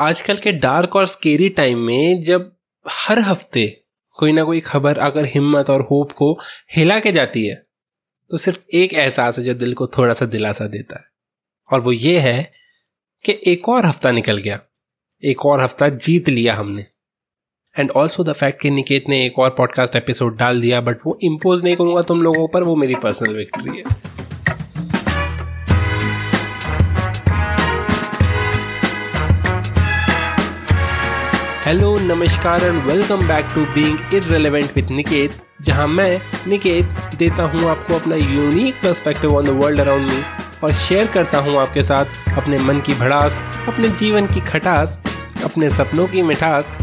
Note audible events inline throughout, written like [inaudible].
आजकल के डार्क और स्केरी टाइम में जब हर हफ़्ते कोई ना कोई खबर अगर हिम्मत और होप को हिला के जाती है तो सिर्फ़ एक एहसास है जो दिल को थोड़ा सा दिलासा देता है। और वो ये है कि एक और हफ़्ता निकल गया। एक और हफ़्ता जीत लिया हमने। एंड ऑल्सो द फैक्ट कि निकेत ने एक और पॉडकास्ट एपिसोड डाल दिया बट वो इम्पोज नहीं करूँगा तुम लोगों पर, वो मेरी पर्सनल विक्ट्री है। हेलो, नमस्कार and welcome back to being irrelevant with Niket, जहाँ मैं, निकेत, देता हूँ आपको अपना unique perspective on the world around me और शेयर करता हूँ आपके साथ अपने मन की भड़ास, अपने जीवन की खटास, अपने सपनों की मिठास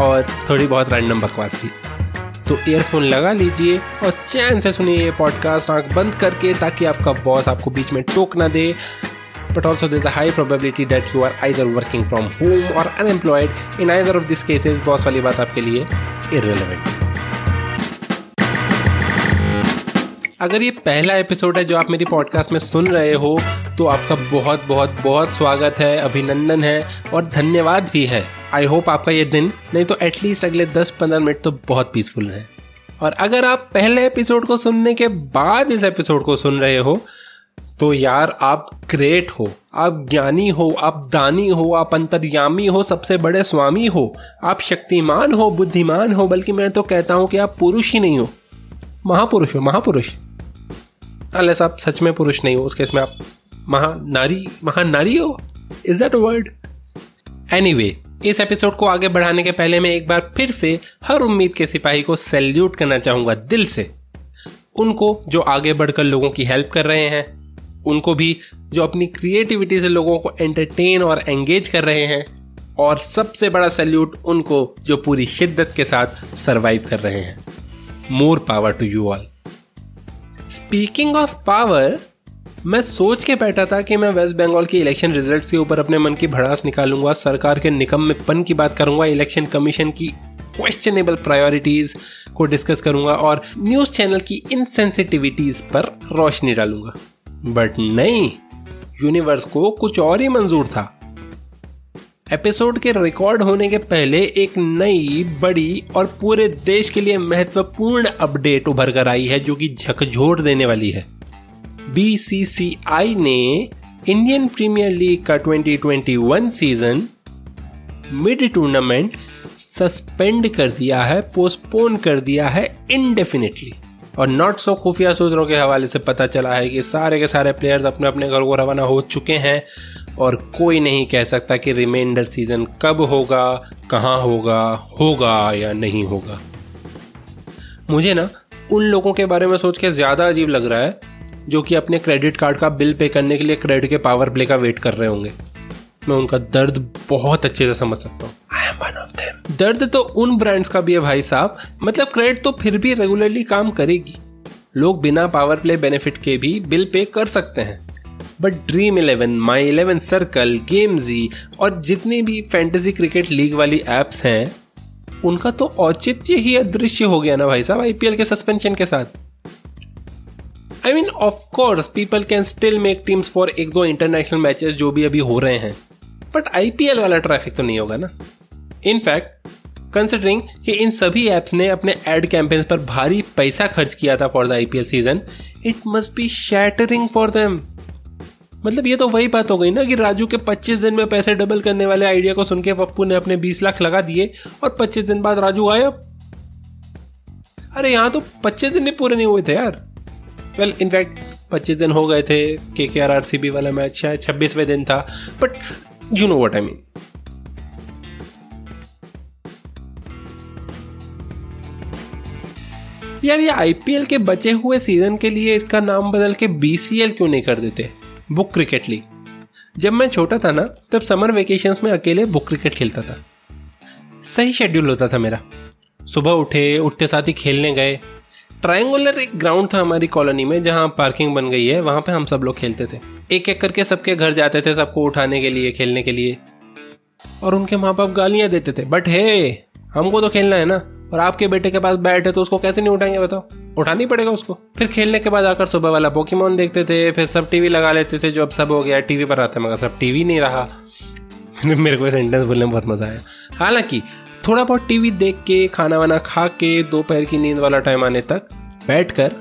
और थोड़ी बहुत रैंडम बकवास भी। तो ईयरफोन लगा लीजिए और चैन से सुनिए ये पॉडकास्ट आँख बंद करके ताकि आपका बॉस आपको बीच में टोक ना दे but also there's a high probability that you are either working from home or unemployed. In either of these cases, boss वाली बात आपके लिए irrelevant. अगर ये पहला एपिसोड है जो आप मेरी पॉडकास्ट में सुन रहे हो तो आपका बहुत बहुत बहुत स्वागत है अभिनंदन है और धन्यवाद भी है। आई होप आपका ये दिन नहीं तो एटलीस्ट अगले 10-15 मिनट तो बहुत पीसफुल है और अगर आप पहले एपिसोड को सुनने के बाद इस एपिसोड को सुन रहे हो तो यार, आप ग्रेट हो, आप ज्ञानी हो, आप दानी हो, आप अंतर्यामी हो, सबसे बड़े स्वामी हो, आप शक्तिमान हो, बुद्धिमान हो, बल्कि मैं तो कहता हूँ कि आप पुरुष ही नहीं हो। महापुरुष हो, महापुरुष। अनलेस आप सच में पुरुष नहीं हो, उस केस में आप महानारी महानारी हो। इज़ दैट वर्ड एनी इस एपिसोड को आगे बढ़ाने के पहले मैं एक बार फिर से हर उम्मीद के सिपाही को सैल्यूट करना चाहूँगा दिल से। उनको, जो आगे बढ़कर लोगों की हेल्प कर रहे हैं। उनको भी जो अपनी क्रिएटिविटी से लोगों को एंटरटेन और एंगेज कर रहे हैं और सबसे बड़ा सैल्यूट उनको जो पूरी शिद्दत के साथ सरवाइव कर रहे हैं। More power to you all speaking of power मैं सोच के बैठा था कि मैं वेस्ट बंगाल के इलेक्शन रिजल्ट्स के ऊपर अपने मन की भड़ास निकालूँगा, सरकार के निकम में पन की बात करूँगा इलेक्शन कमीशन की क्वेश्चनेबल प्रायोरिटीज को डिस्कस करूँगा और न्यूज़ चैनल की इनसेंसिटिविटीज पर रोशनी डालूँगा। बट नहीं यूनिवर्स को कुछ और ही मंजूर था। एपिसोड के रिकॉर्ड होने के पहले एक नई, बड़ी और पूरे देश के लिए महत्वपूर्ण अपडेट उभर कर आई है, जो कि झकझोर देने वाली है। बीसीसीआई ने इंडियन प्रीमियर लीग का 2021 सीज़न मिड टूर्नामेंट सस्पेंड कर दिया है पोस्टपोन कर दिया है इनडेफिनेटली और नॉट सो खुफिया सूत्रों के हवाले से पता चला है कि सारे के सारे प्लेयर्स अपने अपने घर को रवाना हो चुके हैं और कोई नहीं कह सकता कि रिमाइंडर सीज़न कब होगा, कहाँ होगा होगा या नहीं होगा। मुझे ना उन लोगों के बारे में सोच के ज़्यादा अजीब लग रहा है जो कि अपने क्रेडिट कार्ड का बिल पे करने के लिए क्रेडिट के पावर प्ले का वेट कर रहे होंगे। मैं उनका दर्द बहुत अच्छे से समझ सकता हूँ। दर्द तो उन ब्रांड्स का भी है भाई साहब। मतलब क्रेडिट तो फिर भी रेगुलरली काम करेगी। लोग बिना पावर प्ले बेनिफिट के भी बिल पे कर सकते हैं। But dream eleven my eleven circle game जी और जितनी भी फैंटेसी क्रिकेट लीग वाली एप्स हैं, उनका तो औचित्य ही अदृश्य हो गया ना भाई साहब आईपीएल के सस्पेंशन के साथ। I mean of course people can still make teams for एक दो इंटरनेशनल मैचेस जो भी अभी हो रहे हैं। बट आईपीएल वाला ट्रैफ़िक तो नहीं होगा ना। इनफैक्ट कंसिडरिंग कि इन सभी एप्स ने अपने एड कैंपेन्स पर भारी पैसा खर्च किया था for the IPL season it must be shattering for them मतलब ये तो वही बात हो गई ना कि राजू के 25 दिन में पैसे डबल करने वाले आइडिया को सुन के पप्पू ने अपने 20 लाख लगा दिए और 25 दिन बाद राजू आया। अरे यहाँ तो 25 दिन पूरे नहीं हुए थे यार। वेल इनफैक्ट 25 दिन हो गए थे K K R R C B वाला मैच शायद छब्बीसवें दिन था but you know what I mean यार, ये आईपीएल के बचे हुए सीज़न के लिए इसका नाम बदल के बीसीएल क्यों नहीं कर देते? बुक क्रिकेट लीग जब मैं छोटा था ना, तब समर वेकेशंस में अकेले बुक क्रिकेट खेलता था। सही शेड्यूल होता था मेरा। सुबह उठे, उठते साथ ही खेलने गए। ट्रायंगुलर एक ग्राउंड था हमारी कॉलोनी में, जहाँ पार्किंग बन गई है, वहाँ पे हम सब लोग खेलते थे। एक एक करके सबके घर जाते थे, सबको उठाने के लिए, खेलने के लिए। और उनके माँ बाप गालियाँ देते थे। बट हे हमको तो खेलना है ना। और आपके बेटे के पास बैट है तो उसको कैसे नहीं उठाएँगे बताओ? उठानी पड़ेगा उसको। फिर खेलने के बाद आकर सुबह वाला पोकीमोन देखते थे, फिर सब टीवी लगा लेते थे, जो अब सब हो गया टीवी पर आता मगर सब टीवी नहीं रहा। [laughs] मेरे को सेंटेंस बोलने में बहुत मज़ा आया। हालाँकि, थोड़ा बहुत टीवी देख के खाना वाना खा के, दोपहर की नींद वाला टाइम आने तक बैठ कर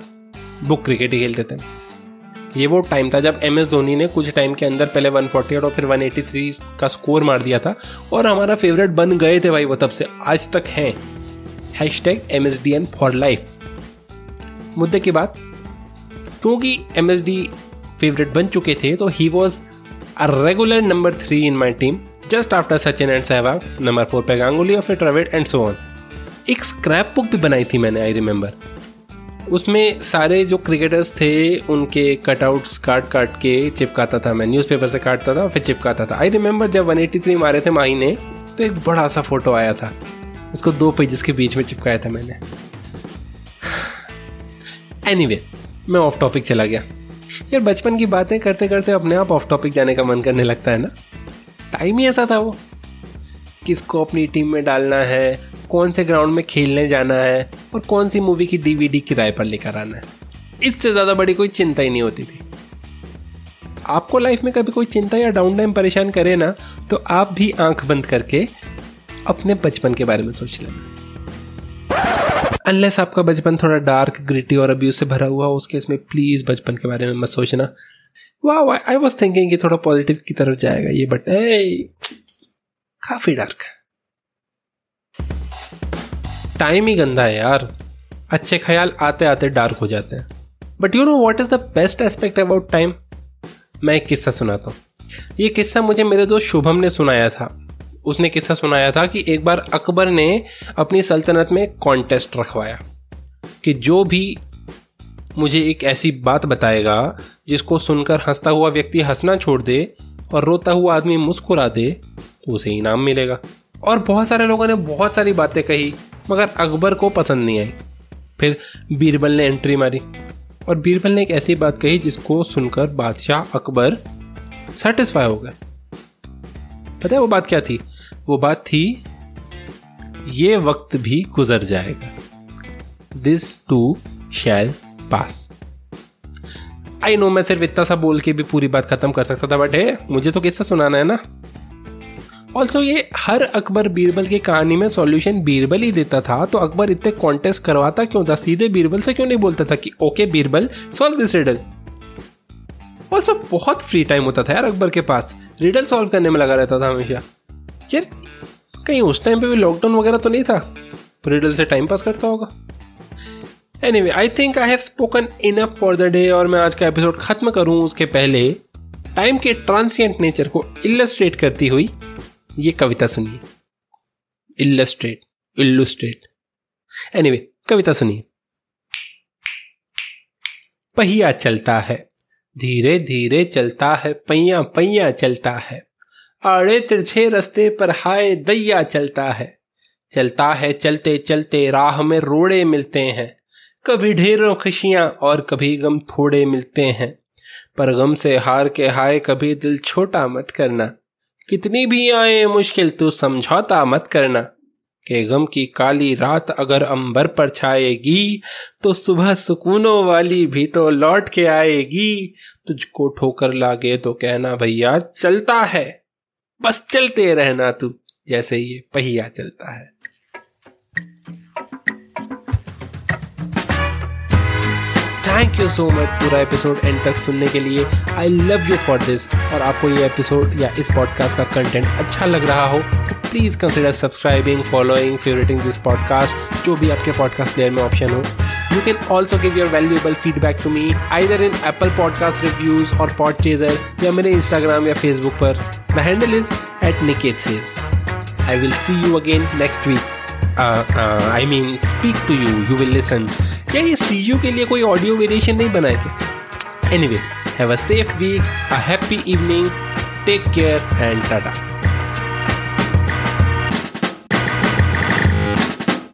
बुक क्रिकेट ही खेलते थे। ये वो टाइम था जब एम एस धोनी ने कुछ टाइम के अंदर पहले 148 और फिर 183 का स्कोर मार दिया था। और हमारा फेवरेट बन गए थे भाई वो तब से, आज तक हैं। Hashtag M S D N for life मुद्दे की बात, क्योंकि एम एस डी फेवरेट बन चुके थे तो ही was a regular number three in my team just after Sachin and Sehwag number four पे गांगुली और फिर ट्रेविड एंड सो ऑन एक स्क्रैप बुक भी बनाई थी मैंने आई रिमेम्बर उसमें सारे जो क्रिकेटर्स थे, उनके कटआउट्स काट काट के चिपकाता था मैं न्यूज़पेपर से काटता था, फिर चिपकाता था. आई रिमेम्बर जब 183 मारे थे माही ने तो एक बड़ा सा फ़ोटो आया था. उसको दो पेजेस के बीच में चिपकाया था मैंने। एनीवे anyway, मैं ऑफ़ टॉपिक चला गया। यार बचपन की बातें करते करते अपने आप ऑफ़ टॉपिक जाने का मन करने लगता है ना? टाइम ही ऐसा था वो। किसको अपनी टीम में डालना है कौन से ग्राउंड में खेलने जाना है और कौन सी मूवी की डीवीडी किराए पर लेकर आना है। इससे ज़्यादा बड़ी कोई चिंता ही नहीं होती थी। आपको लाइफ में कभी कोई चिंता या डाउन टाइम परेशान करे ना तो आप भी आँख बंद करके अपने बचपन के बारे में सोच लेना अनलेस आपका बचपन थोड़ा डार्क ग्रिटी और अब्यूज से भरा हुआ हो, उस केस में प्लीज़ बचपन के बारे में मत सोचना। वाह आई वॉज़ थिंकिंग थोड़ा पॉजिटिव की तरफ़ जाएगा ये बट काफ़ी डार्क टाइम ही गंदा है यार। अच्छे ख्याल आते आते डार्क हो जाते हैं। But you know what is the best aspect about time मैं एक किस्सा सुनाता हूँ। ये किस्सा मुझे मेरे दोस्त शुभम ने सुनाया था। उसने किस्सा सुनाया था कि एक बार अकबर ने अपनी सल्तनत में कॉन्टेस्ट रखवाया कि जो भी मुझे एक ऐसी बात बताएगा जिसको सुनकर हंसता हुआ व्यक्ति हंसना छोड़ दे और रोता हुआ आदमी मुस्कुरा दे तो उसे इनाम मिलेगा। और बहुत सारे लोगों ने बहुत सारी बातें कही, मगर अकबर को पसंद नहीं आई। फिर बीरबल ने एंट्री मारी और बीरबल ने एक ऐसी बात कही जिसको सुनकर बादशाह अकबर सेटिस्फाई हो गए। पता है वो बात क्या थी? वो बात थी, ये वक्त भी गुजर जाएगा। This too shall pass I know मैं सिर्फ़ इतना सा बोल के भी पूरी बात खत्म कर सकता था बट है मुझे तो किस्सा सुनाना है ना। ऑल्सो ये हर अकबर बीरबल की कहानी में सॉल्यूशन बीरबल ही देता था तो अकबर इतने कॉन्टेस्ट करवाता क्यों था? सीधे बीरबल से क्यों नहीं बोलता था कि okay Birbal solve this riddle और सब बहुत फ्री टाइम होता था यार अकबर के पास। रिडल सॉल्व करने में लगा रहता था हमेशा। यार, कहीं उस टाइम पे भी लॉकडाउन वगैरह तो नहीं था? रिडल से टाइम पास करता होगा। Anyway I think I have spoken enough for the day और मैं आज का एपिसोड खत्म करूँ उसके पहले टाइम के ट्रांसियंट नेचर को इलस्ट्रेट करती हुई ये कविता सुनिए। इलस्ट्रेट इलुस्ट्रेट एनीवे कविता सुनिए। पहिया चलता है धीरे धीरे चलता है पहिया पहिया चलता है। आड़े तिरछे रस्ते पर हाय दैया चलता है। चलता है, चलते चलते राह में रोड़े मिलते हैं। कभी ढेरों खुशियाँ और कभी गम थोड़े मिलते हैं। पर गम से हार के हाय कभी दिल छोटा मत करना। कितनी भी आए मुश्किल तू समझौता मत करना। के गम की काली रात अगर अंबर पर छाएगी तो सुबह सुकूनों वाली भी तो लौट के आएगी। तुझको ठोकर लागे तो कहना भैया, चलता है। बस चलते रहना तू, जैसे ये पहिया चलता है। थैंक यू सो मच पूरा एपिसोड एंड तक सुनने के लिए। I love you for this और आपको ये एपिसोड या इस पॉडकास्ट का कंटेंट अच्छा लग रहा हो तो please consider subscribing following favouriting this podcast जो भी आपके पॉडकास्ट प्लेयर में ऑप्शन हो You can also give your valuable feedback to me either in Apple Podcast reviews or Podchaser या मेरे Instagram या Facebook पर. My handle is at Niket says. I will see you again next week. Uh, uh, I mean, speak to you. You will listen. क्या ये सी you के लिए कोई audio variation नहीं बनाए क्या any way have a safe week a happy evening take care and tata